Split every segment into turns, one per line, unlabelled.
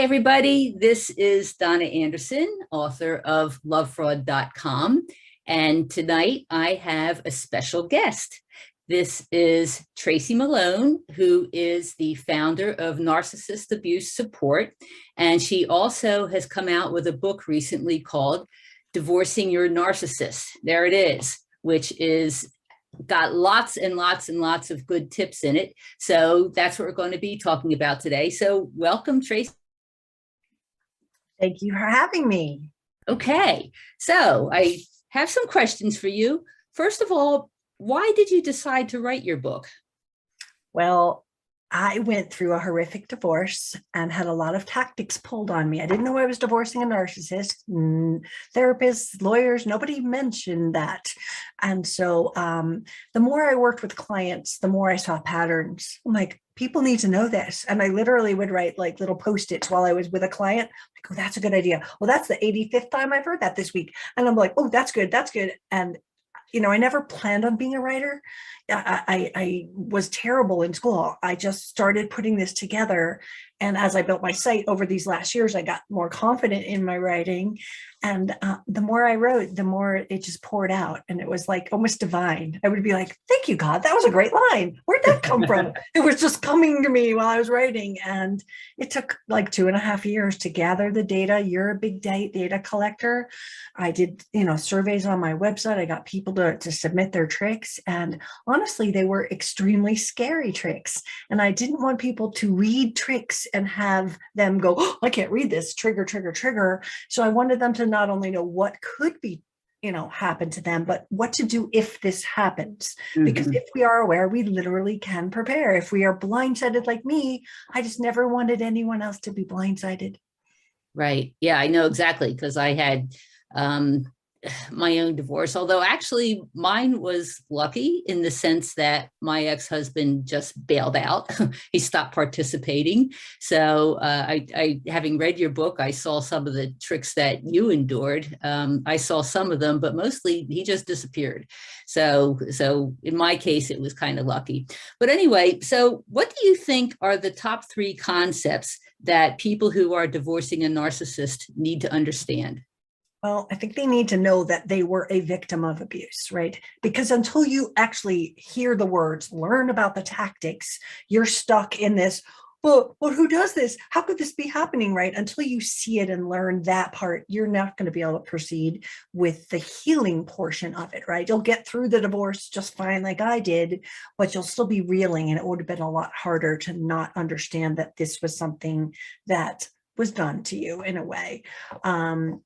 everybody. This is Donna Anderson, author of lovefraud.com. And tonight I have a special guest. This is Tracy Malone, who is the founder of Narcissist Abuse Support. And she also has come out with a book recently called Divorcing Your Narcissist. There it is, which is got lots and lots and lots of good tips in it. So that's what we're going to be talking about today. So welcome, Tracy.
Thank you for having me.
Okay, so I have some questions for you. First of all, why did you decide to write your book?
Well, I went through a horrific divorce and had a lot of tactics pulled on me. I didn't know I was divorcing a narcissist. Therapists, lawyers, nobody mentioned that. And so um, the more I worked with clients, the more I saw patterns. I'm like, people need to know this. And I literally would write like little post-its while I was with a client. Like, oh, that's a good idea. Well, that's the 85th time I've heard that this week. And I'm like, oh, that's good. That's good. And you know, I never planned on being a writer. I, I, I, was terrible in school. I just started putting this together. And as I built my site over these last years, I got more confident in my writing. And uh, the more I wrote, the more it just poured out. And it was like almost divine. I would be like, thank you, God. That was a great line. Where'd that come from? it was just coming to me while I was writing. And it took like two and a half years to gather the data. You're a big data collector. I did, you know, surveys on my website. I got people to, to submit their tricks. And honestly, they were extremely scary tricks. And I didn't want people to read tricks and have them go, oh, I can't read this, trigger, trigger, trigger. So I wanted them to not only know what could be you know happen to them but what to do if this happens mm-hmm. because if we are aware we literally can prepare if we are blindsided like me i just never wanted anyone else to be blindsided
right yeah i know exactly because i had um my own divorce, although actually mine was lucky in the sense that my ex husband just bailed out. he stopped participating. So, uh, I, I, having read your book, I saw some of the tricks that you endured. Um, I saw some of them, but mostly he just disappeared. So, so in my case, it was kind of lucky. But anyway, so what do you think are the top three concepts that people who are divorcing a narcissist need to understand?
Well, I think they need to know that they were a victim of abuse, right? Because until you actually hear the words, learn about the tactics, you're stuck in this, well, well, who does this? How could this be happening, right? Until you see it and learn that part, you're not going to be able to proceed with the healing portion of it, right? You'll get through the divorce just fine, like I did, but you'll still be reeling, and it would have been a lot harder to not understand that this was something that was done to you in a way. Um,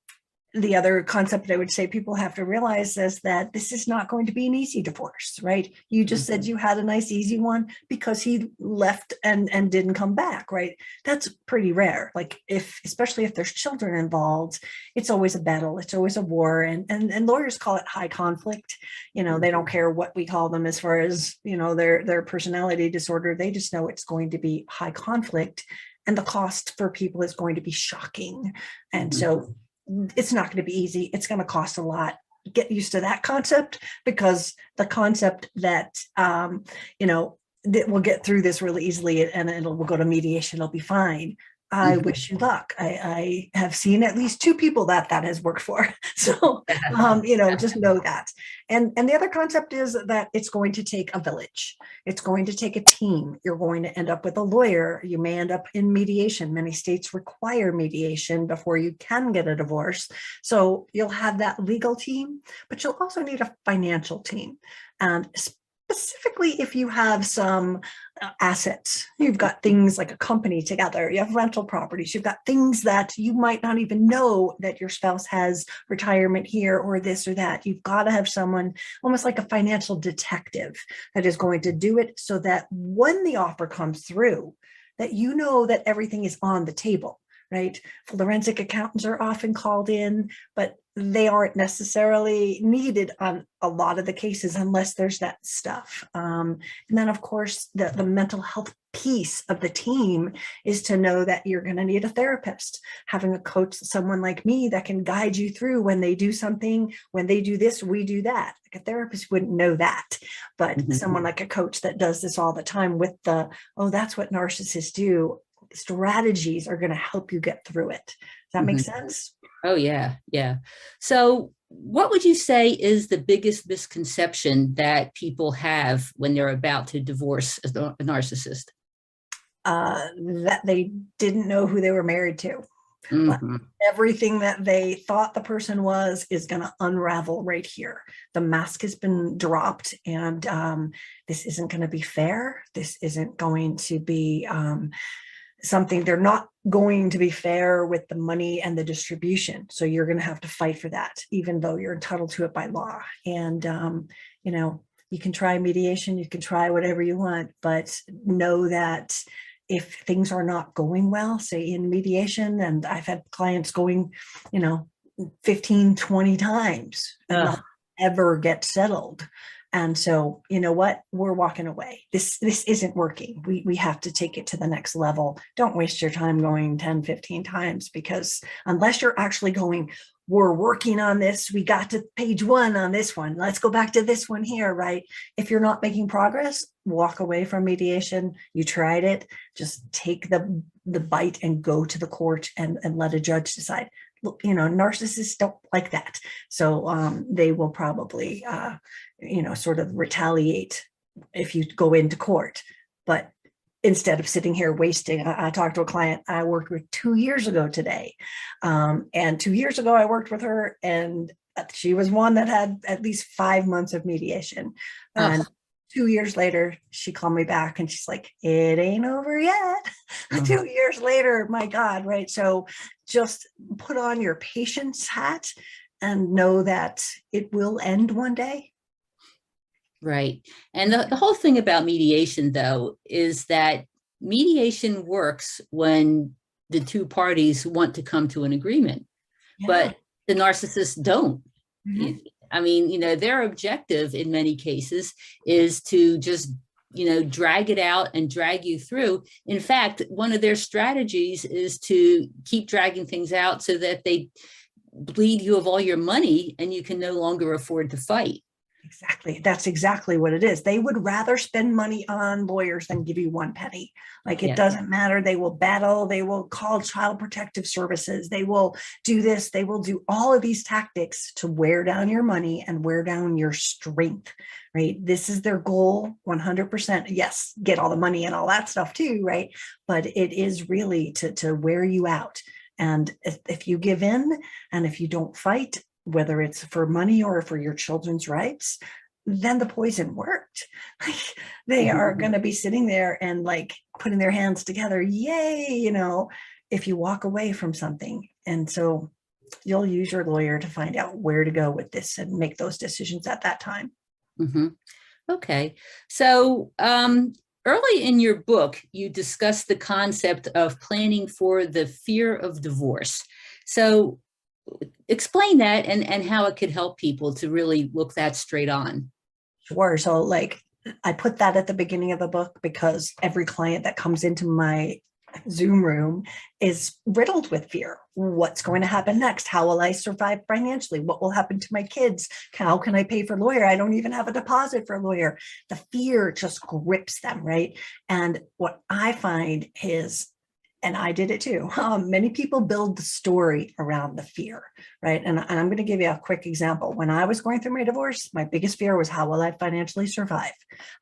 the other concept I would say people have to realize is that this is not going to be an easy divorce, right? You just mm-hmm. said you had a nice easy one because he left and and didn't come back, right? That's pretty rare. Like if especially if there's children involved, it's always a battle, it's always a war and and, and lawyers call it high conflict. You know, they don't mm-hmm. care what we call them as far as, you know, their their personality disorder. They just know it's going to be high conflict and the cost for people is going to be shocking. And mm-hmm. so it's not going to be easy. It's going to cost a lot. Get used to that concept because the concept that, um, you know, that we'll get through this really easily and it'll we'll go to mediation, it'll be fine. I wish you luck. I, I, have seen at least two people that that has worked for. So, um, you know, just know that. And, and the other concept is that it's going to take a village. It's going to take a team. You're going to end up with a lawyer. You may end up in mediation. Many states require mediation before you can get a divorce. So you'll have that legal team, but you'll also need a financial team. And specifically if you have some uh, assets you've got things like a company together you have rental properties you've got things that you might not even know that your spouse has retirement here or this or that you've got to have someone almost like a financial detective that is going to do it so that when the offer comes through that you know that everything is on the table right? Forensic accountants are often called in, but they aren't necessarily needed on a lot of the cases unless there's that stuff. Um, and then, of course, the, the mental health piece of the team is to know that you're going to need a therapist, having a coach, someone like me that can guide you through when they do something, when they do this, we do that. Like a therapist wouldn't know that, but mm-hmm. someone like a coach that does this all the time with the, oh, that's what narcissists do strategies are going to help you get through it. Does that make sense?
Oh, yeah. Yeah. So, what would you say is the biggest misconception that people have when they're about to divorce a narcissist?
Uh, that they didn't know who they were married to.
Mhm.
everything that they thought the person was is going to unravel right here. The mask has been dropped, and um, this isn't going to be fair. This isn't going to be um, something they're not going to be fair with the money and the distribution. So you're going to have to fight for that, even though you're entitled to it by law. And, um, you know, you can try mediation, you can try whatever you want, but know that if things are not going well, say in mediation, and I've had clients going, you know, 15, 20 times and not ever get settled. And so, you know what? We're walking away. This this isn't working. We we have to take it to the next level. Don't waste your time going 10, 15 times because unless you're actually going, we're working on this. We got to page one on this one. Let's go back to this one here, right? If you're not making progress, walk away from mediation. You tried it. Just take the the bite and go to the court and, and let a judge decide. You know, narcissists don't like that. So um, they will probably, uh, you know, sort of retaliate if you go into court. But instead of sitting here wasting, I, I talked to a client I worked with two years ago today. Um, and two years ago, I worked with her and uh, she was one that had at least five months of mediation.
Ugh.
And two years later, she called me back and she's like, it ain't over yet.
Mhm.
two years later, my God, right? So just put on your patience hat and know that it will end one day.
Right. And the, the whole thing about mediation, though, is that mediation works when the two parties want to come to an agreement, but the narcissists don't.
Mhm.
I mean, you know, their objective in many cases is to just, you know, drag it out and drag you through. In fact, one of their strategies is to keep dragging things out so that they bleed you of all your money and you can no longer afford to fight.
Exactly. That's exactly what it is. They would rather spend money on lawyers than give you one penny. Like it
Yeah.
doesn't matter. They will battle, they will call child protective services, they will do this, they will do all of these tactics to wear down your money and wear down your strength, right? This is their goal 100%. Yes, get all the money and all that stuff too, right? But it is really to, to wear you out. And if, if you give in and if you don't fight, whether it's for money or for your children's rights, then the poison worked. Like they are
Mhm.
going to be sitting there and like putting their hands together, yay, you know, if you walk away from something. And so you'll use your lawyer to find out where to go with this and make those decisions at that time.
hmm Okay. So um, early in your book, you discussed the concept of planning for the fear of divorce. So explain that and, and how it could help people to really look that straight on.
Sure. So, like, I put that at the beginning of the book because every client that comes into my Zoom room is riddled with fear. What's going to happen next? How will I survive financially? What will happen to my kids? How can I pay for lawyer? I don't even have a deposit for a lawyer. The fear just grips them, right? And what I find is and I did it too. Um, many people build the story around the fear, right? And, and I'm going to give you a quick example. When I was going through my divorce, my biggest fear was how will I financially survive?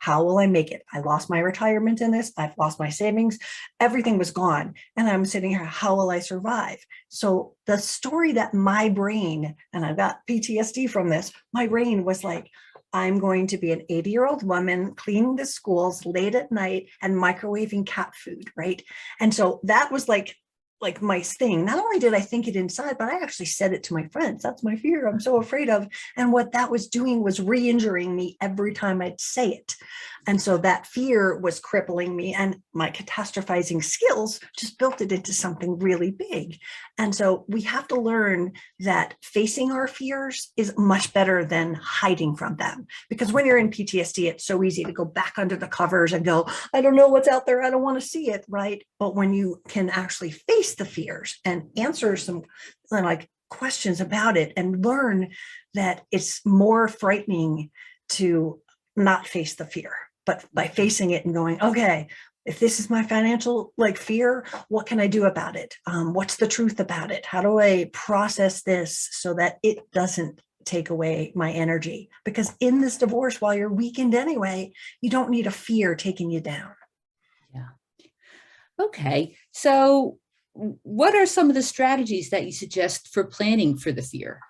How will I make it? I lost my retirement in this. I've lost my savings. Everything was gone. And I'm sitting here, how will I survive? So the story that my brain, and I've got PTSD from this, my brain was like, I'm going to be an 80 year old woman cleaning the schools late at night and microwaving cat food, right? And so that was like, like my thing. Not only did I think it inside, but I actually said it to my friends. That's my fear. I'm so afraid of. And what that was doing was re injuring me every time I'd say it. And so that fear was crippling me, and my catastrophizing skills just built it into something really big. And so we have to learn that facing our fears is much better than hiding from them. Because when you're in PTSD, it's so easy to go back under the covers and go, I don't know what's out there. I don't want to see it. Right. But when you can actually face the fears and answer some like questions about it and learn that it's more frightening to not face the fear but by facing it and going okay if this is my financial like fear, what can I do about it? Um, what's the truth about it? How do I process this so that it doesn't take away my energy? Because in this divorce, while you're weakened anyway, you don't need a fear taking you down.
Yeah. Okay. So, what are some of the strategies that you suggest for planning for the fear?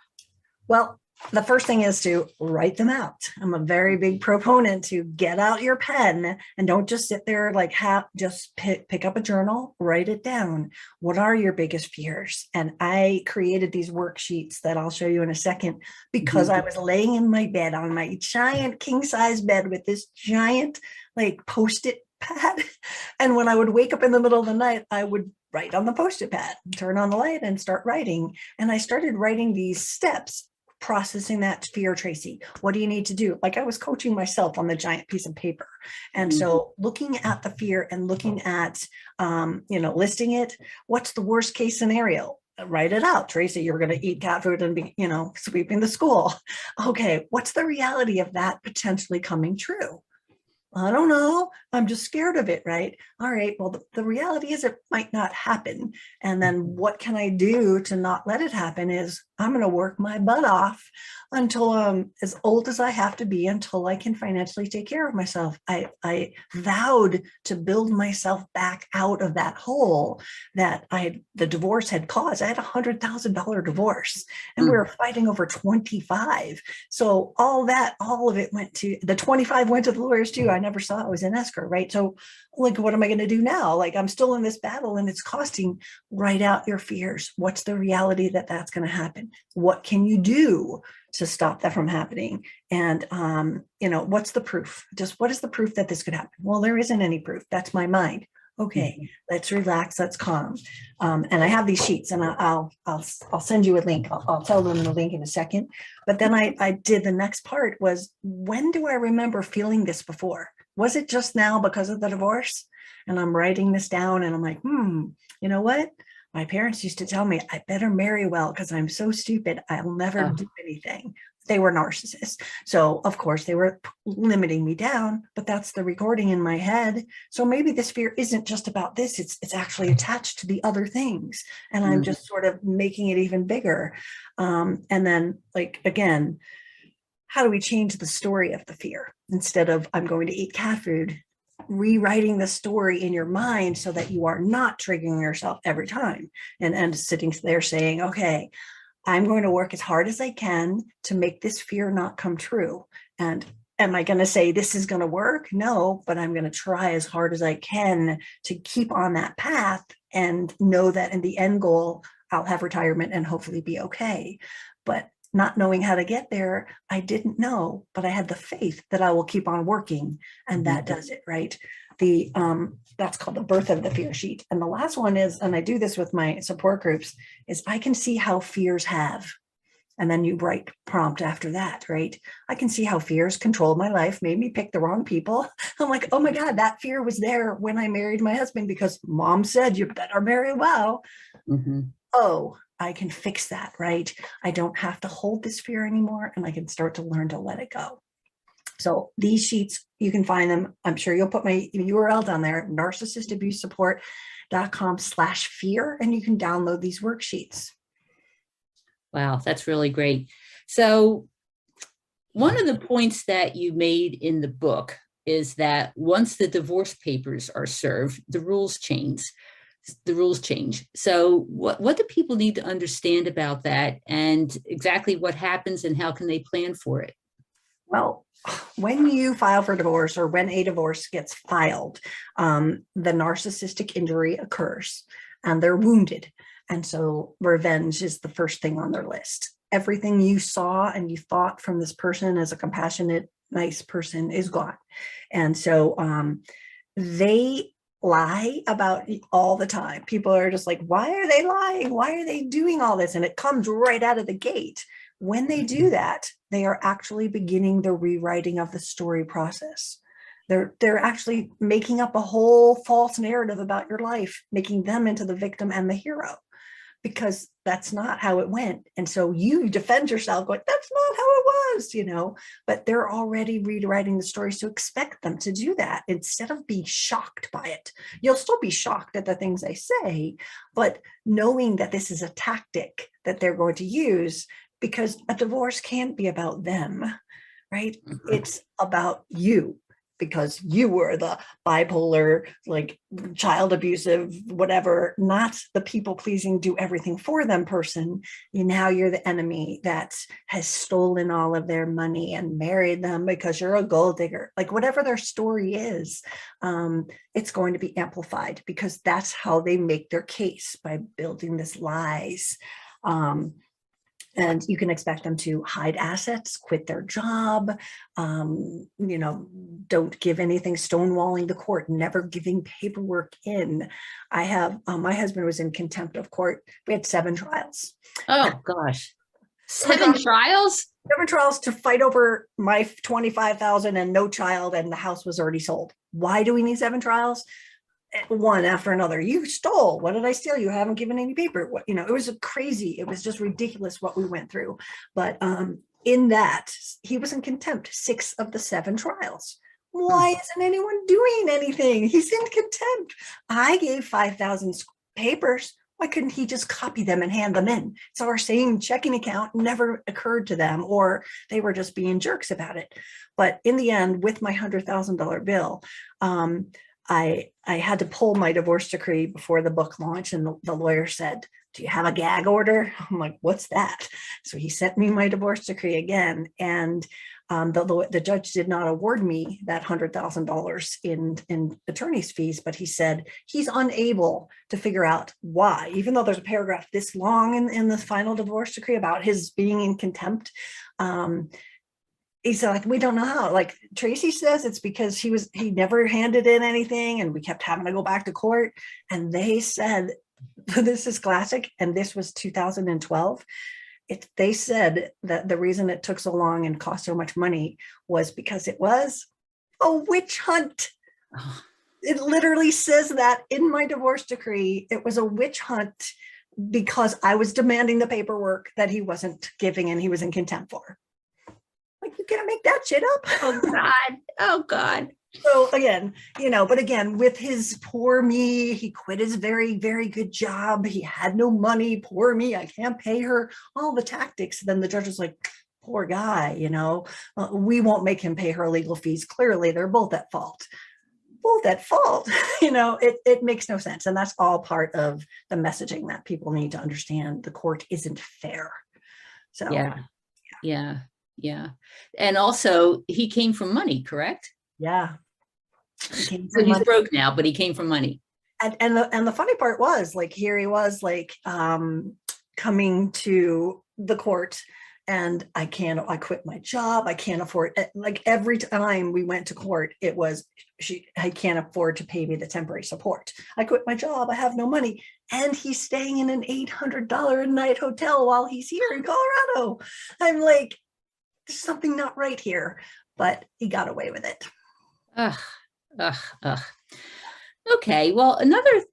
Well, the first thing is to write them out. I'm a very big proponent to get out your pen and don't just sit there like have just pick, pick up a journal, write it down. What are your biggest fears? And I created these worksheets that I'll show you in a second because mm-hmm. I was laying in my bed on my giant king size bed with this giant like post-it pad. And when I would wake up in the middle of the night, I would write on the post-it pad, turn on the light and start writing. And I started writing these steps processing that fear, Tracy. What do you need to do? Like I was coaching myself on the giant piece of paper. And mm-hmm. so looking at the fear and looking at, um, you know, listing it, what's the worst case scenario? Write it out, Tracy. You're going to eat cat food and be, you know, sweeping the school. Okay, what's the reality of that potentially coming true? I don't know. I'm just scared of it, right? All right. Well, the, the, reality is it might not happen. And then mm-hmm. what can I do to not let it happen is I'm going to work my butt off until I'm as old as I have to be until I can financially take care of myself. I, I vowed to build myself back out of that hole that I had, the divorce had caused. I had a hundred thousand dollar divorce and mm. we were fighting over 25. So all that, all of it went to the 25 went to the lawyers too. I never saw it was in escrow, right? So like, what am I going to do now? Like I'm still in this battle and it's costing, write out your fears. What's the reality that that's going to happen? What can you do to stop that from happening? And um, you know what's the proof? Just what is the proof that this could happen? Well there isn't any proof. That's my mind. Okay mm-hmm. let's relax let's calm. Um, and i have these sheets and i'll i'll i'll send you a link. I'll, I'll, tell them the link in a second. But then i i did the next part was when do i remember feeling this before was it just now because of the divorce and i'm writing this down and i'm like hmm you know what my parents used to tell me I better marry well because I'm so stupid. I'll never oh. do anything. They were narcissists. So, of course, they were limiting me down, but that's the recording in my head. So maybe this fear isn't just about this, it's it's actually attached to the other things. And mm-hmm. I'm just sort of making it even bigger. Um, and then like again, how do we change the story of the fear? Instead of I'm going to eat cat food? rewriting the story in your mind so that you are not triggering yourself every time and and sitting there saying okay i'm going to work as hard as i can to make this fear not come true. And am i going to say this is going to work no but i'm going to try as hard as i can to keep on that path and know that in the end goal i'll have retirement and hopefully be okay. But not knowing how to get there, I didn't know, but I had the faith that I will keep on working, and that mm-hmm. does it, right? The um, that's called the birth of the fear sheet. And the last one is, and I do this with my support groups, is I can see how fears have. And then you write prompt after that, right? I can see how fears controlled my life, made me pick the wrong people. I'm like, oh my God, that fear was there when I married my husband because mom said you better marry well. Mm-hmm. Oh, I can fix that, right? I don't have to hold this fear anymore and I can start to learn to let it go. So these sheets, you can find them. I'm sure you'll put my URL down there, narcissistabusesupport.com slash fear, and you can download these worksheets.
Wow, that's really great. So one of the points that you made in the book is that once the divorce papers are served, the rules change the rules change. So what, what do people need to understand about that and exactly what happens and how can they plan for it?
Well, when you file for divorce or when a divorce gets filed, um, the narcissistic injury occurs and they're wounded. And so revenge is the first thing on their list. Everything you saw and you thought from this person as a compassionate, nice person is gone. And so um, they lie about all the time. People are just like, why are they lying? Why are they doing all this? And it comes right out of the gate. When they do mm-hmm. that, they are actually beginning the rewriting of the story process. They're they're actually making up a whole false narrative about your life, making them into the victim and the hero. Because that's not how it went. And so you defend yourself going, that's not how it was, you know, but they're already rewriting the story. So expect them to do that instead of being shocked by it. You'll still be shocked at the things they say, but knowing that this is a tactic that they're going to use because a divorce can't be about them, right?
Mhm.
It's about you because you were the bipolar, like child abusive, whatever, not the people pleasing, do everything for them person. You now you're the enemy that has stolen all of their money and married them because you're a gold digger. Like whatever their story is, um, it's going to be amplified because that's how they make their case by building this lies. Um, and you can expect them to hide assets, quit their job, um, you know, don't give anything, stonewalling the court, never giving paperwork in. I have, uh, my husband was in contempt of court. We had seven trials,
Oh, gosh. Seven trials?
seven trials to fight over my 25,000 and no child, and the house was already sold. Why do we need seven trials? One after another. You stole. What did I steal? You haven't given any paper. What, you know, it was a crazy, it was just ridiculous what we went through. But um, in that, he was in contempt six of the seven trials. Why isn't anyone doing anything? He's in contempt. I gave 5,000 papers. Why couldn't he just copy them and hand them in? So our same checking account, never occurred to them, or they were just being jerks about it. But in the end, with my hundred thousand dollar bill, um, I I had to pull my divorce decree before the book launch, and the, the lawyer said, "Do you have a gag order?" I'm like, "What's that?" So he sent me my divorce decree again, and um, the the judge did not award me that hundred thousand dollars in in attorney's fees, but he said he's unable to figure out why, even though there's a paragraph this long in, in the final divorce decree about his being in contempt. Um, he said, like, we don't know how. Like Tracy says, it's because he was he never handed in anything, and we kept having to go back to court. And they said, this is classic, and this was 2012 it, they said that the reason it took so long and cost so much money was because it was a witch hunt.
Oh,
It literally says that in my divorce decree. It was a witch hunt because I was demanding the paperwork that he wasn't giving and he was in contempt for. Like, you can't make that shit up.
Oh, God. Oh, God.
So again, you know, but again, with his poor me, he quit his very, very good job. He had no money. Poor me, I can't pay her. All the tactics. Then the judge was like, poor guy, you know, uh, we won't make him pay her legal fees. Clearly, they're both at fault. Both at fault. you know, it, it makes no sense. And that's all part of the messaging that people need to understand. The court isn't fair. So
Yeah. Yeah. Yeah. Yeah and also, he came from money, correct?
yeah. He
So he's
money.
broke now, but he came from money.
and and the and the funny part was like here he was like um coming to the court and i can't i quit my job i can't afford eh, like every time we went to court it was she i can't afford to pay me the temporary support i quit my job i have no money and he's staying in an $800 a night hotel while he's here in colorado i'm like there's something not right here but he got away with it
Ugh, ugh, ugh. Okay, well, another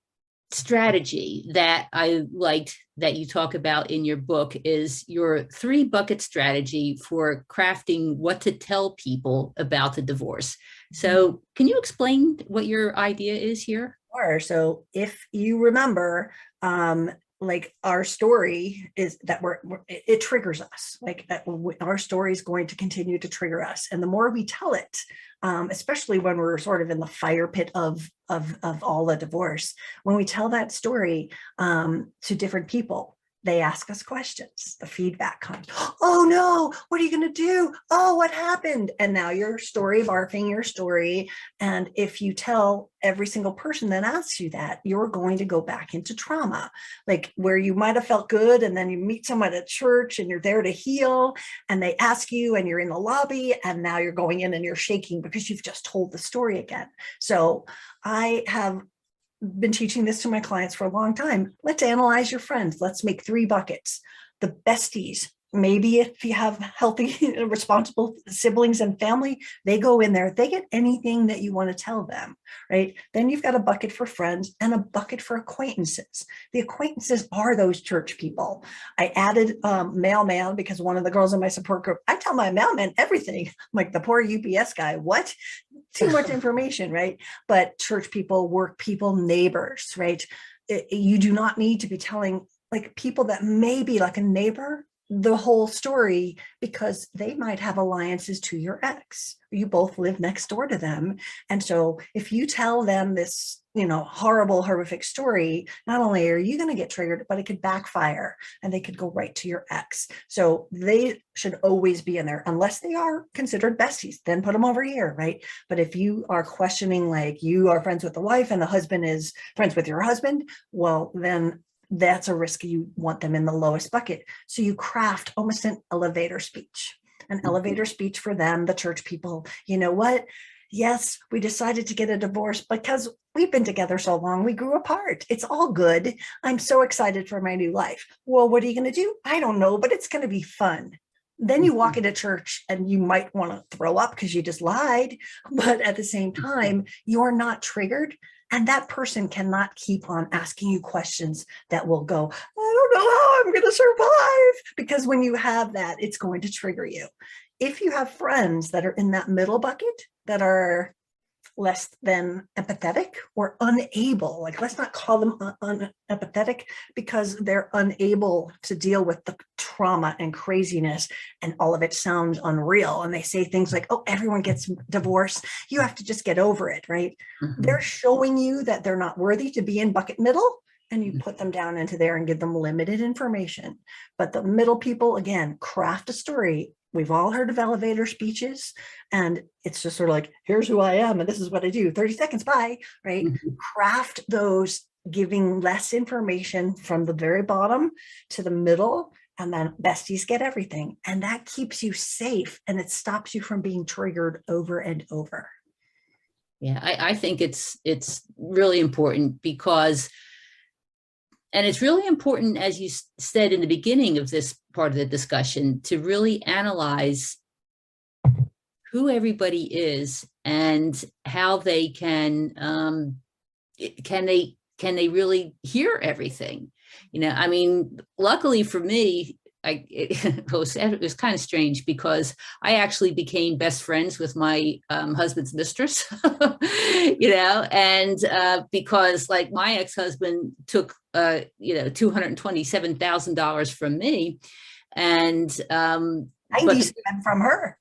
strategy that I liked that you talk about in your book is your three bucket strategy for crafting what to tell people about the divorce. So, can you explain what your idea is here?
Sure. So if you remember, um, like our story is that we're, we're- it, triggers us. Like our story is going to continue to trigger us, and the more we tell it, um, especially when we're sort of in the fire pit of of of all the divorce, when we tell that story um, to different people. They ask us questions. The feedback comes. Oh no! What are you going to do? Oh, what happened? And now your story barfing your story and if you tell every single person that asks you that, you're going to go back into trauma, like where you might have felt good. And then you meet someone at church and you're there to heal, and they ask you, and you're in the lobby, and now you're going in and you're shaking because you've just told the story again. So I have been teaching this to my clients for a long time. Let's analyze your friends. Let's make three buckets the besties maybe if you have healthy responsible siblings and family they go in there they get anything that you want to tell them right? Then you've got a bucket for friends and a bucket for acquaintances. The acquaintances are those church people. I added um, mailman because one of the girls in my support group i tell my mailman everything. I'm like the poor ups guy what? Too much information right? But church people work people neighbors right? It- you do not need to be telling like people that may be like a neighbor the whole story because they might have alliances to your ex. You both live next door to them. And so if you tell them this, you know, horrible, horrific story, not only are you going to get triggered, but it could backfire and they could go right to your ex. So they should always be in there unless they are considered besties, then put them over here, right? But if you are questioning, like you are friends with the wife and the husband is friends with your husband, well, then that's a risk you want them in the lowest bucket. So you craft almost an elevator speech, an
Mhm.
elevator speech for them, the church people. You know what? Yes, we decided to get a divorce because we've been together so long, we grew apart. It's all good. I'm so excited for my new life. Well, what are you going to do? I don't know, but it's going to be fun. Then you walk into church and you might want to throw up because you just lied. But at the same time, you're not triggered and that person cannot keep on asking you questions that will go, I don't know how I'm going to survive. Because when you have that, it's going to trigger you. If you have friends that are in that middle bucket that are less than empathetic or unable, like let's not call them un- unempathetic because they're unable to deal with the trauma and craziness and all of it sounds unreal. And they say things like, oh, everyone gets divorced. You have to just get over it, right?
Mhm.
they're showing you that they're not worthy to be in bucket middle and you
Mhm.
put them down into there and give them limited information but the middle people again craft a story we've all heard of elevator speeches and it's just sort of like here's who i am and this is what i do 30 seconds bye right
Mhm.
craft those giving less information from the very bottom to the middle and then besties get everything and that keeps you safe and it stops you from being triggered over and over
Yeah, I, I think it's it's really important because, and it's really important, as you said in the beginning of this part of the discussion, to really analyze who everybody is and how they can um, can they can they really hear everything. You know, I mean, luckily for me, I it was it was kind of strange because I actually became best friends with my um, husband's mistress, you know, and uh, because like my ex husband took, uh, you know, two hundred twenty-seven thousand dollars from me, and um,
97 from her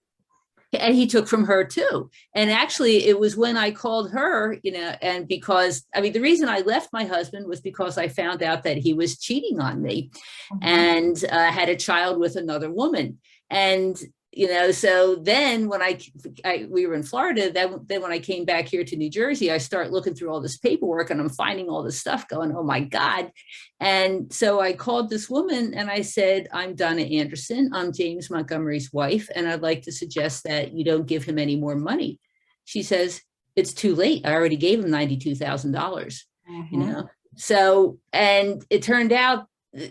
and he took from her too. And actually, it was when I called her, you know, and because I mean, the reason I left my husband was because I found out that he was cheating on me
Mm-hmm.
and uh, had a child with another woman. And you know, so then when I, I we were in Florida, then then when I came back here to New Jersey, I start looking through all this paperwork and I'm finding all this stuff, going, oh my god! And so I called this woman and I said, I'm Donna Anderson. I'm James Montgomery's wife, and I'd like to suggest that you don't give him any more money. She says, it's too late. I already gave him ninety-two thousand dollars you
Mhm.
know so and it turned out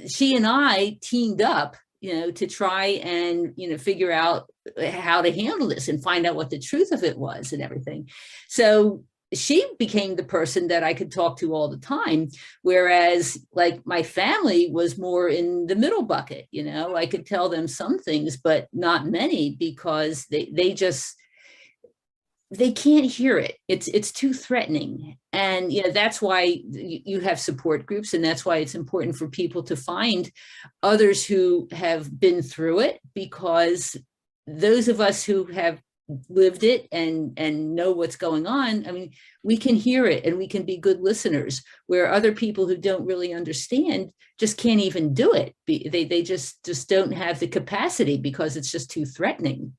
she and i teamed up you know to try and you know figure out uh, how to handle this and find out what the truth of it was and everything. So she became the person that i could talk to all the time whereas like my family was more in the middle bucket you know? I could tell them some things but not many because they they just they can't hear it. It's it's too threatening. And you know that's why you, have support groups and that's why it's important for people to find others who have been through it because those of us who have lived it and and know what's going on i mean we can hear it and we can be good listeners where other people who don't really understand just can't even do it. They they just just don't have the capacity because it's just too threatening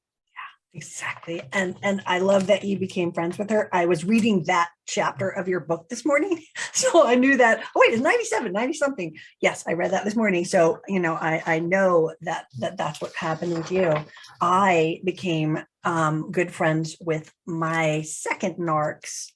Exactly. And and I love that you became friends with her. I was reading that chapter of your book this morning. So I knew that, oh wait, it's 97, 90 something. Yes, I read that this morning. So, you know, I I know that that that's what happened with you. I became um good friends with my second narc's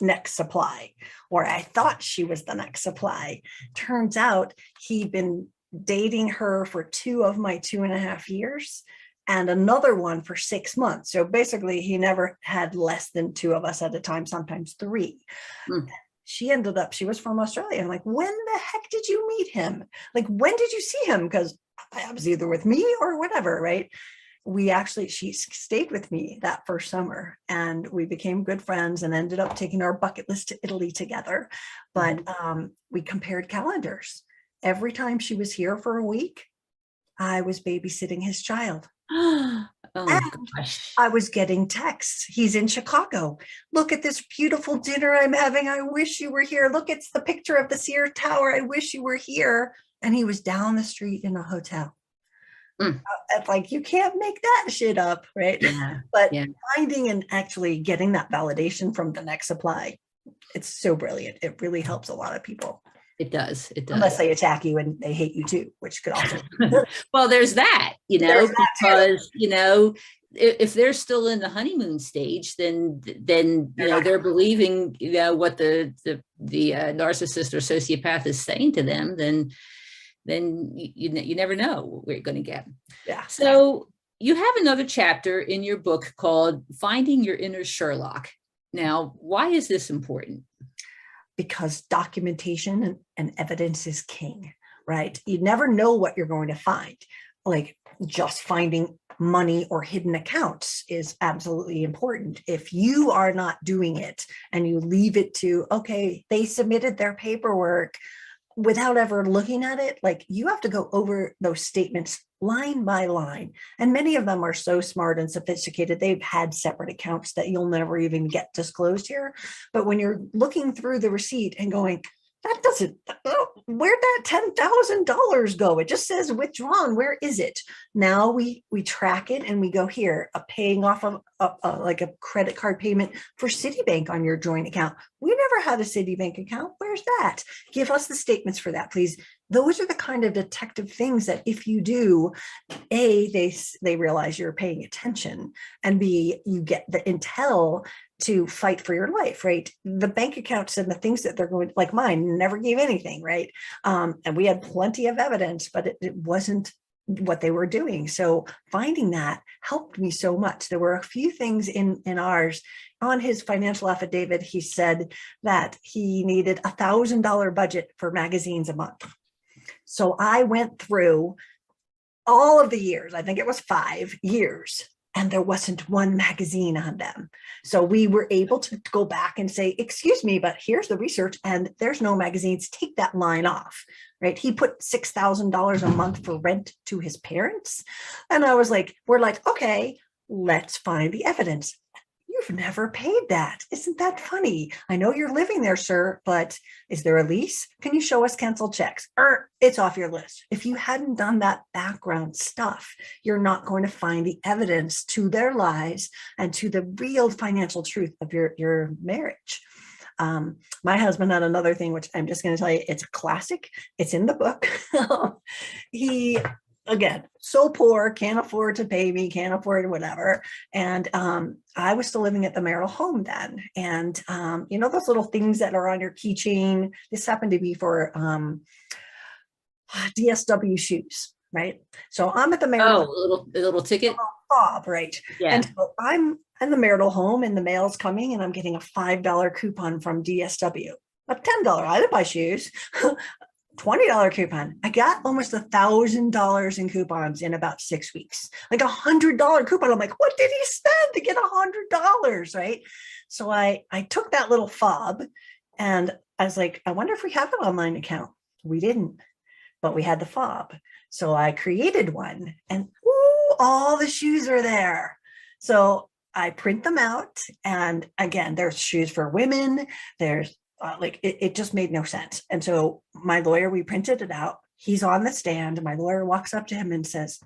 next supply, or I thought she was the next supply. Turns out he'd been dating her for two of my two and a half years and another one for six months. So basically, he never had less than two of us at a time, sometimes three.
Hmm.
She ended up, she was from Australia. I'm like, when the heck did you meet him? Like, when did you see him? Because I was either with me or whatever, right? We actually, she stayed with me that first summer and we became good friends and ended up taking our bucket list to Italy together. But um, we compared calendars. Every time she was here for a week, I was babysitting his child.
oh gosh.
I was getting texts. He's in Chicago. Look at this beautiful dinner I'm having. I wish you were here. Look, it's the picture of the Sears Tower. I wish you were here. And he was down the street in a hotel.
Mm.
Uh, It's like you can't make that shit up, right?
Yeah.
But
Yeah.
finding and actually getting that validation from the next supply, it's so brilliant. It really helps a lot of people,
It does. It does.
unless they attack you and they hate you too, which could also.
well, there's that, you know,
There's
because you know, if, they're still in the honeymoon stage, then then you know they're believing you know what the the the uh, narcissist or sociopath is saying to them. Then then you you, you never know what you're going to get.
Yeah.
So you have another chapter in your book called "Finding Your Inner Sherlock." Now, why is this important?
because documentation and, and evidence is king, right? You never know what you're going to find. Like just finding money or hidden accounts is absolutely important. If you are not doing it and you leave it to, okay, they submitted their paperwork without ever looking at it, like you have to go over those statements line by line. And many of them are so smart and sophisticated, they've had separate accounts that you'll never even get disclosed here. But when you're looking through the receipt and going, that doesn't, where'd that $10,000 go? It just says withdrawn. Where is it? Now we we track it and we go here, a paying off of a, a- like a credit card payment for Citibank on your joint account. We never had a Citibank account. Where's that? Give us the statements for that, please. Those are the kind of detective things that if you do, A, they they realize you're paying attention, and B, you get the intel to fight for your life, right? The bank accounts and the things that they're going, like mine, never gave anything, right? Um, and we had plenty of evidence, but it, it wasn't what they were doing. So finding that helped me so much. There were a few things in in ours. On his financial affidavit, he said that he needed a thousand dollar budget for magazines a month. So I went through all of the years, I think it was five years, and there wasn't one magazine on them. So we were able to go back and say, excuse me, but here's the research, and there's no magazines. Take that line off. Right. He put $6,000 a month for rent to his parents. And I was like, we're like, okay, let's find the evidence. You've never paid that. Isn't that funny? I know you're living there, sir, but is there a lease? Can you show us canceled checks? Or it's off your list. If you hadn't done that background stuff, you're not going to find the evidence to their lies and to the real financial truth of your, your marriage. Um, my husband had another thing, which I'm just going to tell you, it's a classic. It's in the book. he, again, so poor, can't afford to pay me, can't afford whatever. And um, I was still living at the marital home then. And um, you know those little things that are on your keychain. This happened to be for um, DSW shoes, right? So I'm at the
Oh,
marital
a little a little ticket.
fob, right?
Yeah.
And so I'm in the marital home and the mail's coming and I'm getting a $5 coupon from DSW. A $10, I didn't buy shoes. $20 coupon. I got almost a thousand dollars in coupons in about six weeks. Like a hundred dollar coupon. I'm like, what did he spend to get a hundred dollars? Right. So I I took that little fob and I was like, I wonder if we have an online account. We didn't, but we had the fob. So I created one and ooh, all the shoes are there. So I print them out. And again, there's shoes for women. There's uh, like, it, it just made no sense. And so my lawyer, we printed it out. He's on the stand. My lawyer walks up to him and says,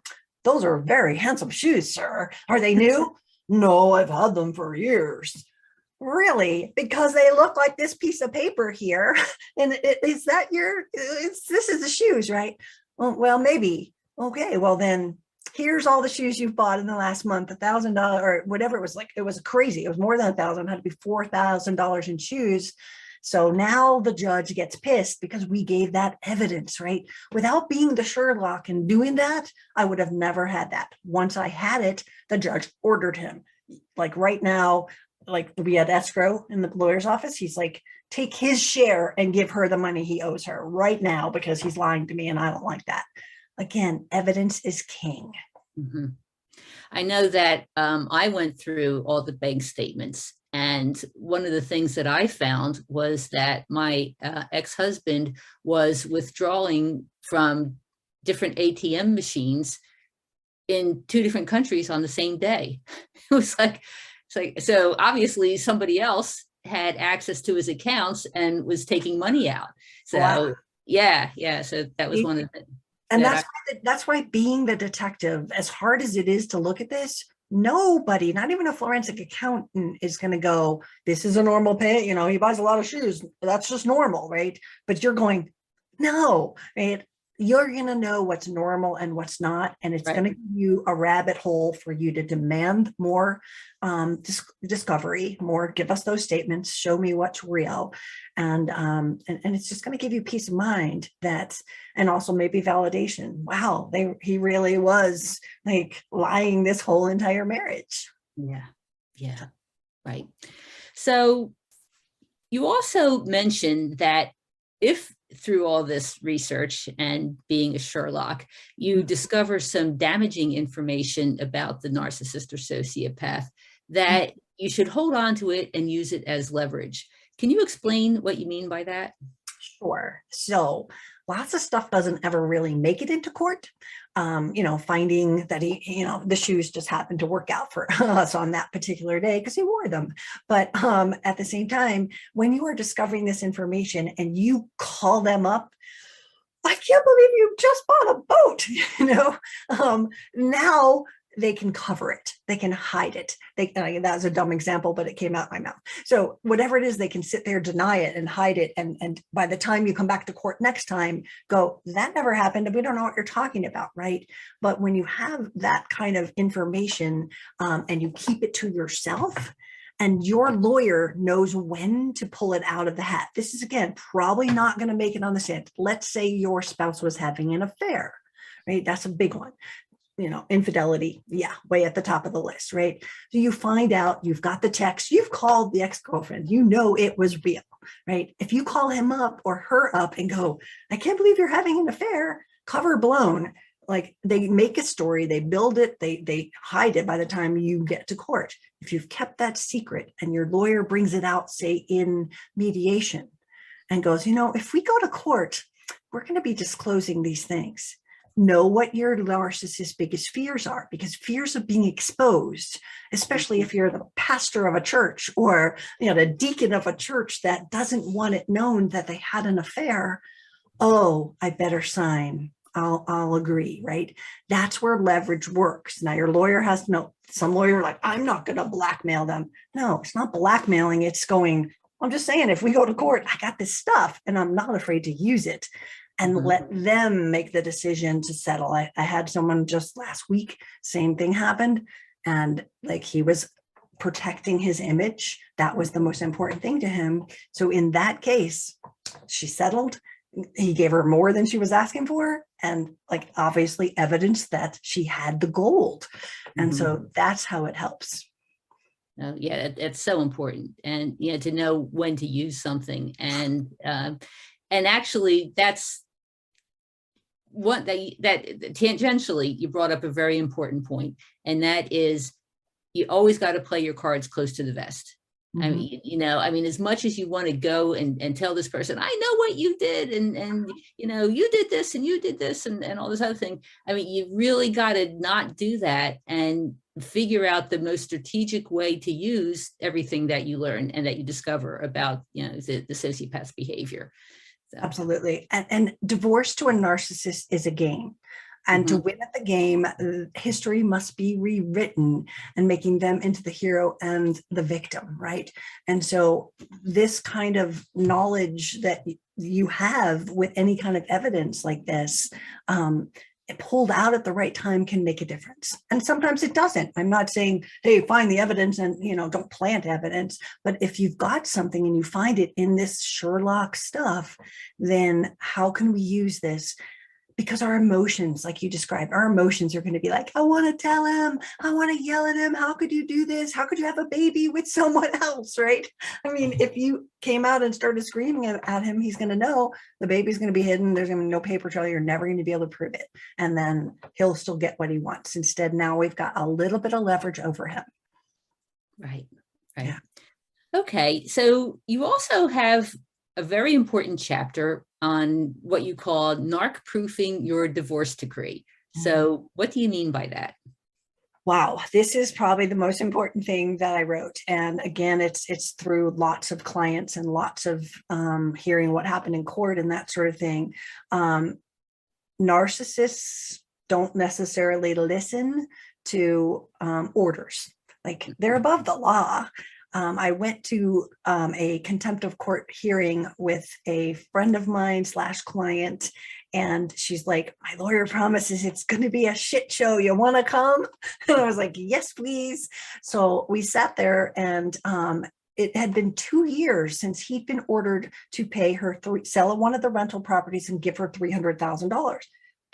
Those are very handsome shoes, sir. Are they new? no, I've had them for years. Really? Because they look like this piece of paper here. And i- is that your, this is the shoes, right? Oh, well, maybe. Okay, well then here's all the shoes you've bought in the last month, a thousand dollar or whatever it was like. It was crazy. It was more than a thousand, had to be four thousand dollars in shoes. So now the judge gets pissed because we gave that evidence, right? Without being the Sherlock and doing that, I would have never had that. Once I had it, the judge ordered him. Like right now, like we had escrow in the lawyer's office. He's like, take his share and give her the money he owes her right now because he's lying to me and I don't like that. Again, evidence is king.
Mhm. I know that um, I went through all the bank statements. And one of the things that I found was that my uh, ex-husband was withdrawing from different ATM machines in two different countries on the same day. It was like, it's like, so obviously somebody else had access to his accounts and was taking money out. So,
Wow.
yeah, yeah. So that was one of the,
And
that
that's why, the- that's why being the detective, as hard as it is to look at this, nobody, not even a forensic accountant is going to go, this is a normal pay, you know, he buys a lot of shoes. That's just normal, right? But you're going, no, right? You're going to know what's normal and what's not. And it's
Right.
going to give you a rabbit hole for you to demand more um, dis- discovery, more, give us those statements, show me what's real. And, um, and, and it's just going to give you peace of mind that and also maybe validation. Wow, they he really was like lying this whole entire marriage.
Yeah, yeah, right. So you also mentioned that if through all this research and being a Sherlock, you mm-hmm. discover some damaging information about the narcissist or sociopath, that mm-hmm. you should hold on to it and use it as leverage. Can you explain what you mean by that?
Sure. So lots of stuff doesn't ever really make it into court. Um, you know, finding that he, you know, the shoes just happened to work out for us on that particular day because he wore them. But um, at the same time, when you are discovering this information and you call them up, I can't believe you just bought a boat. You know, um, now they can cover it, they can hide it. They a dumb example, but it came out my mouth. So whatever it is, they can sit there, deny it, and hide it. And and by the time you come back to court next time, go that never happened. We don't know what you're talking about, right? But when you have that kind of information um, and you keep it to yourself, and your lawyer knows when to pull it out of the hat. This is again probably not going to make it on the stand. Let's say your spouse was having an affair, right? That's a big one. You know, infidelity, yeah, way at the top of the list, right? So you find out you've got the text, you've called the ex girlfriend, you know it was real, right? If you call him up or her up and go, I can't believe you're having an affair, cover blown, like they make a story they build it they they hide it by the time you get to court if you've kept that secret and your lawyer brings it out say in mediation and goes you know if we go to court we're going to be disclosing these things know what your narcissist's biggest fears are because fears of being exposed especially mm-hmm. if you're the pastor of a church or you know the deacon of a church that doesn't want it known that they had an affair oh i better sign I'll I'll agree, right? That's where leverage works. Now your lawyer has to know some lawyer like, I'm not gonna blackmail them. No, it's not blackmailing, it's going, I'm just saying, if we go to court, I got this stuff and I'm not afraid to use it and
Mhm.
let them make the decision to settle. I, I had someone just last week, same thing happened. And like he was protecting his image. That was the most important thing to him. So in that case, she settled he gave her more than she was asking for and like obviously evidence that she had the gold and so that's how it helps
Uh, yeah, it, it's so important, and you know to know when to use something, and um, and actually that's what they that tangentially you brought up a very important point, and that is you always got to play your cards close to the vest. I
Mhm.
mean, you know, I mean, as much as you want to go and, and tell this person, I know what you did, and and you know, you did this and you did this and, and all this other thing. I mean, you really got to not do that and figure out the most strategic way to use everything that you learn and that you discover about, you know, the, the sociopath's behavior. So,
absolutely. And, and divorce to a narcissist is a game. And to win at the game uh, history must be rewritten and making them into the hero and the victim right? And so this kind of knowledge that you have with any kind of evidence like this um, pulled out at the right time can make a difference. And sometimes it doesn't. I'm not saying hey find the evidence and you know don't plant evidence. But if you've got something and you find it in this sherlock stuff then how can we use this because our emotions, like you described, our emotions are going to be like, I want to tell him, I want to yell at him. How could you do this? How could you have a baby with someone else? Right. I mean, if you came out and started screaming at him, he's going to know the baby's going to be hidden. There's going to be no paper trail. You're never going to be able to prove it. And then he'll still get what he wants. Instead, now we've got a little bit of leverage over him.
Right. Right. Yeah. Okay. So you also have a very important chapter on what you call narc proofing your divorce decree. So, mm-hmm. what do you mean by that?
Wow, this is probably the most important thing that I wrote. And again, it's it's through lots of clients and lots of um, hearing what happened in court and that sort of thing. Um, narcissists don't necessarily listen to um, orders. Like they're above the law um, I went to um, a contempt of court hearing with a friend of mine slash client, and she's like, "My lawyer promises it's going to be a shit show. You want to come?" And I was like, "Yes, please." So we sat there, and um, it had been two years since he'd been ordered to pay her three, sell one of the rental properties and give her three hundred thousand dollars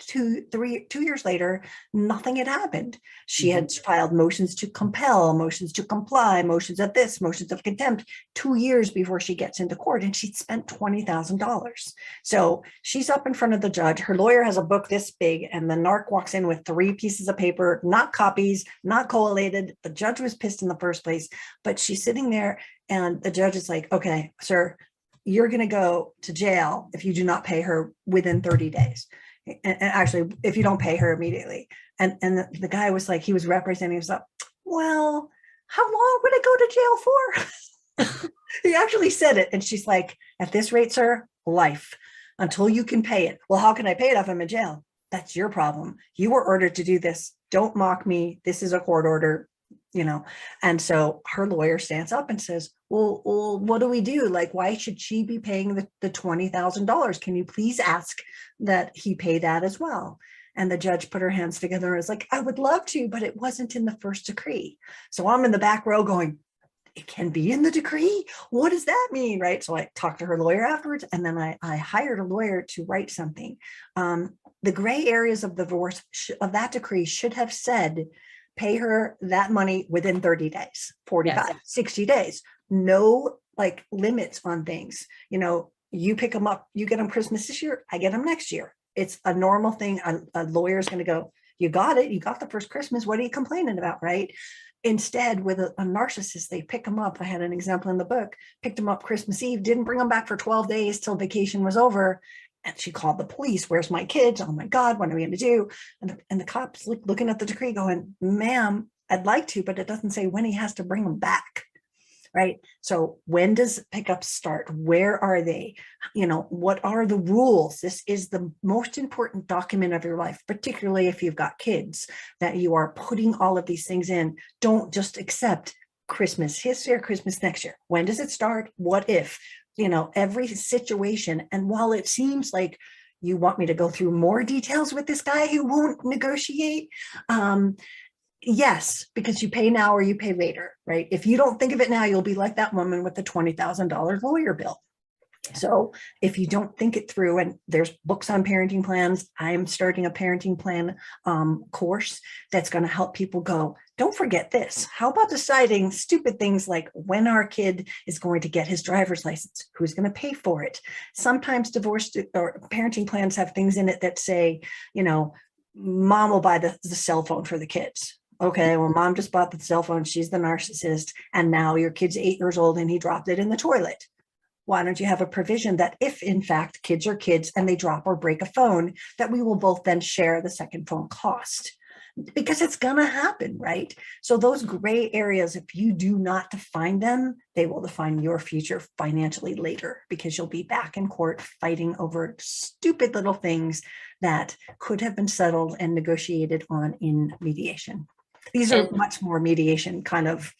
two three two years later nothing had happened. She mm-hmm. had filed motions to compel motions to comply motions of this motions of contempt two years before she gets into court and she'd spent $20000 so she's up in front of the judge her lawyer has a book this big and the narc walks in with three pieces of paper not copies not collated the judge was pissed in the first place but she's sitting there and the judge is like okay sir you're going to go to jail if you do not pay her within 30 days and, and actually if you don't pay her immediately. And and the, the guy was like he was representing himself well how long would i go to jail for? He actually said it and she's like at this rate sir life. Until you can pay it. Well how can i pay it if i'm in jail? That's your problem. You were ordered to do this. Don't mock me. This is a court order you know and so her lawyer stands up and says well, well what do we do? Like why should she be paying the, the $20000 can you please ask that he pay that as well? And the judge put her hands together and was like i would love to but it wasn't in the first decree. So i'm in the back row going it can be in the decree? What does that mean? Right? So i talked to her lawyer afterwards and then i, I hired a lawyer to write something. Um, the gray areas of the divorce sh- of that decree should have said pay her that money within 30 days 45 yes. 60 days. No like limits on things. You know you pick them up you get them christmas this year i get them next year. It's a normal thing a, a lawyer is going to go you got it you got the first christmas what are you complaining about? Right? Instead with a, a, narcissist they pick them up i had an example in the book picked them up christmas eve didn't bring them back for 12 days till vacation was over and she called the police. Where's my kids? Oh my God, what are we going to do? And the, and the cops look, looking at the decree going, ma'am, I'd like to, but it doesn't say when he has to bring them back. Right. So when does pickup start? Where are they? You know, what are the rules? This is the most important document of your life, particularly if you've got kids, that you are putting all of these things in. Don't just accept Christmas this year, Christmas next year. When does it start? What if? You know, every situation. And while it seems like you want me to go through more details with this guy who won't negotiate, um, yes, because you pay now or you pay later, right? If you don't think of it now, you'll be like that woman with the $20,000 lawyer bill. So if you don't think it through, and there's books on parenting plans, I'm starting a parenting plan um, course that's going to help people go, don't forget this. How about deciding stupid things like when our kid is going to get his driver's license? Who's going to pay for it? Sometimes divorce or parenting plans have things in it that say, you know, mom will buy the, the cell phone for the kids okay, well, mom just bought the cell phone. She's the narcissist. And now your kid's eight years old and he dropped it in the toilet why don't you have a provision that if in fact kids are kids and they drop or break a phone that we will both then share the second phone cost because it's going to happen right? So those gray areas if you do not define them they will define your future financially later because you'll be back in court fighting over stupid little things that could have been settled and negotiated on in mediation. These are much more mediation kind of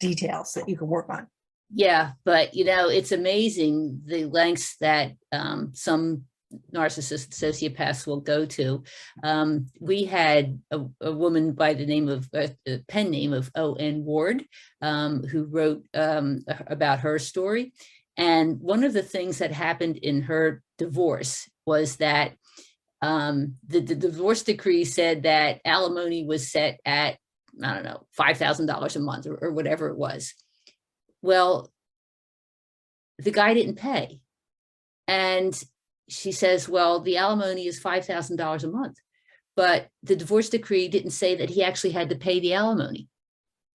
details that you can work on.
Yeah, but you know, it's amazing the lengths that um, some narcissists, sociopaths will go to. Um, we had a, a woman by the name of uh, a pen name of O.N. Ward um, who wrote um, about her story. And one of the things that happened in her divorce was that um, the, the divorce decree said that alimony was set at, I don't know, $5,000 a month or, or whatever it was. Well, the guy didn't pay. And she says, well, the alimony is $5,000 a month. But the divorce decree didn't say that he actually had to pay the alimony.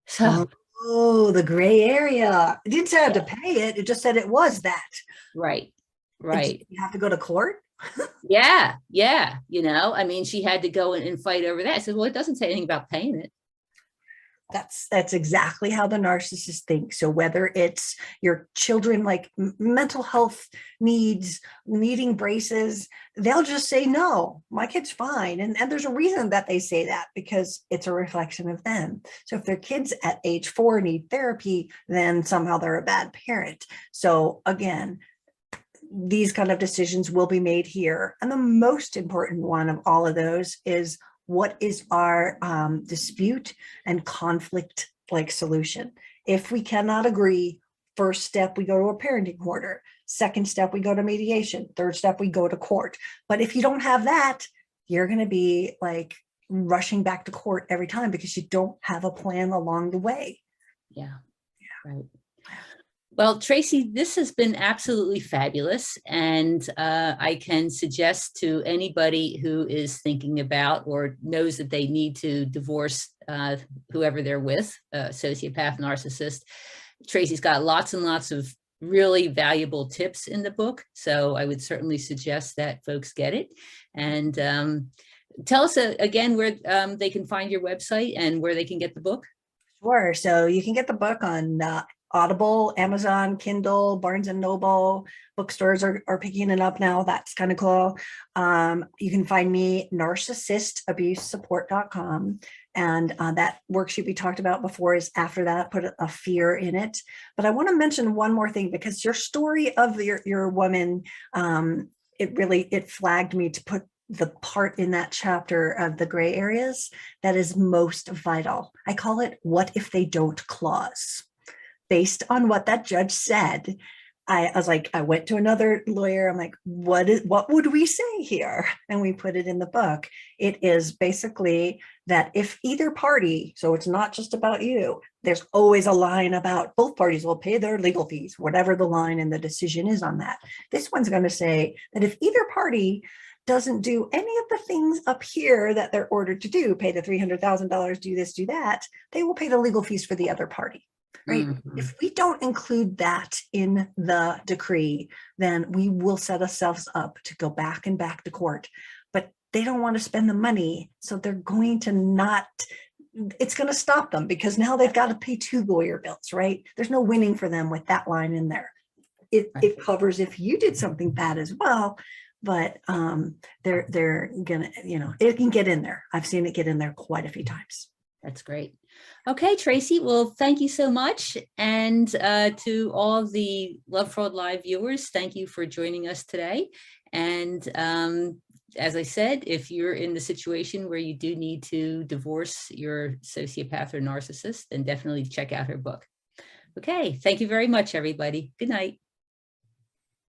So,
Oh, the gray area. It didn't say I had to pay it. It just said it was that.
right, right.
You have to go to court.
Yeah, yeah. You know, I mean, she had to go and fight over that. I said, well, it doesn't say anything about paying it.
That's that's exactly how the narcissist thinks. So whether it's your children like m- mental health needs, needing braces, they'll just say no. My kid's fine, and and there's a reason that they say that because it's a reflection of them. So if their kids at age four need therapy, then somehow they're a bad parent. So again. These kind of decisions will be made here. And the most important one of all of those is what is our um, dispute and conflict like solution. If we cannot agree, first step, we go to a parenting order. Second step, we go to mediation. Third step, we go to court. But if you don't have that, you're going to be like rushing back to court every time because you don't have a plan along the way.
Yeah. Right. Well, Tracy, this has been absolutely fabulous. And uh, I can suggest to anybody who is thinking about or knows that they need to divorce uh, whoever they're with, uh, sociopath, narcissist. Tracy's got lots and lots of really valuable tips in the book. So I would certainly suggest that folks get it. And um, tell us uh, again where um, they can find your website and where they can get the book.
Sure. So you can get the book on uh, Audible, Amazon, Kindle, Barnes and Noble. Bookstores are, are picking it up now. That's kind of cool. Um, you can find me narcissistabusesupport.com. And uh, that worksheet we talked about before is after that, put a, fear in it. But I want to mention one more thing because your story of your, your woman, um, it really, it flagged me to put the part in that chapter of the gray areas that is most vital. I call it what if they don't clause. Based on what that judge said, I, I was like, I went to another lawyer. I'm like, what is what would we say here? And we put it in the book. It is basically that if either party, so it's not just about you, there's always a line about both parties will pay their legal fees, whatever the line and the decision is on that. This one's going to say that if either party doesn't do any of the things up here that they're ordered to do, pay the $300,000, do this, do that, they will pay the legal fees for the other party. Right.
Mhm.
If we don't include that in the decree, then we will set ourselves up to go back and back to court. But they don't want to spend the money. So they're going to not, it's going to stop them because now they've got to pay two lawyer bills, right? There's no winning for them with that line in there. It,
Right.
it covers if you did something bad as well, but um, they're they're gonna, you know, it can get in there. I've seen it get in there quite a few times.
That's great. Okay, Tracy. Well, thank you so much. And uh, to all the Love Fraud Live viewers, thank you for joining us today. And um, as I said, if you're in the situation where you do need to divorce your sociopath or narcissist, then definitely check out her book. Okay, thank you very much, everybody. Good night.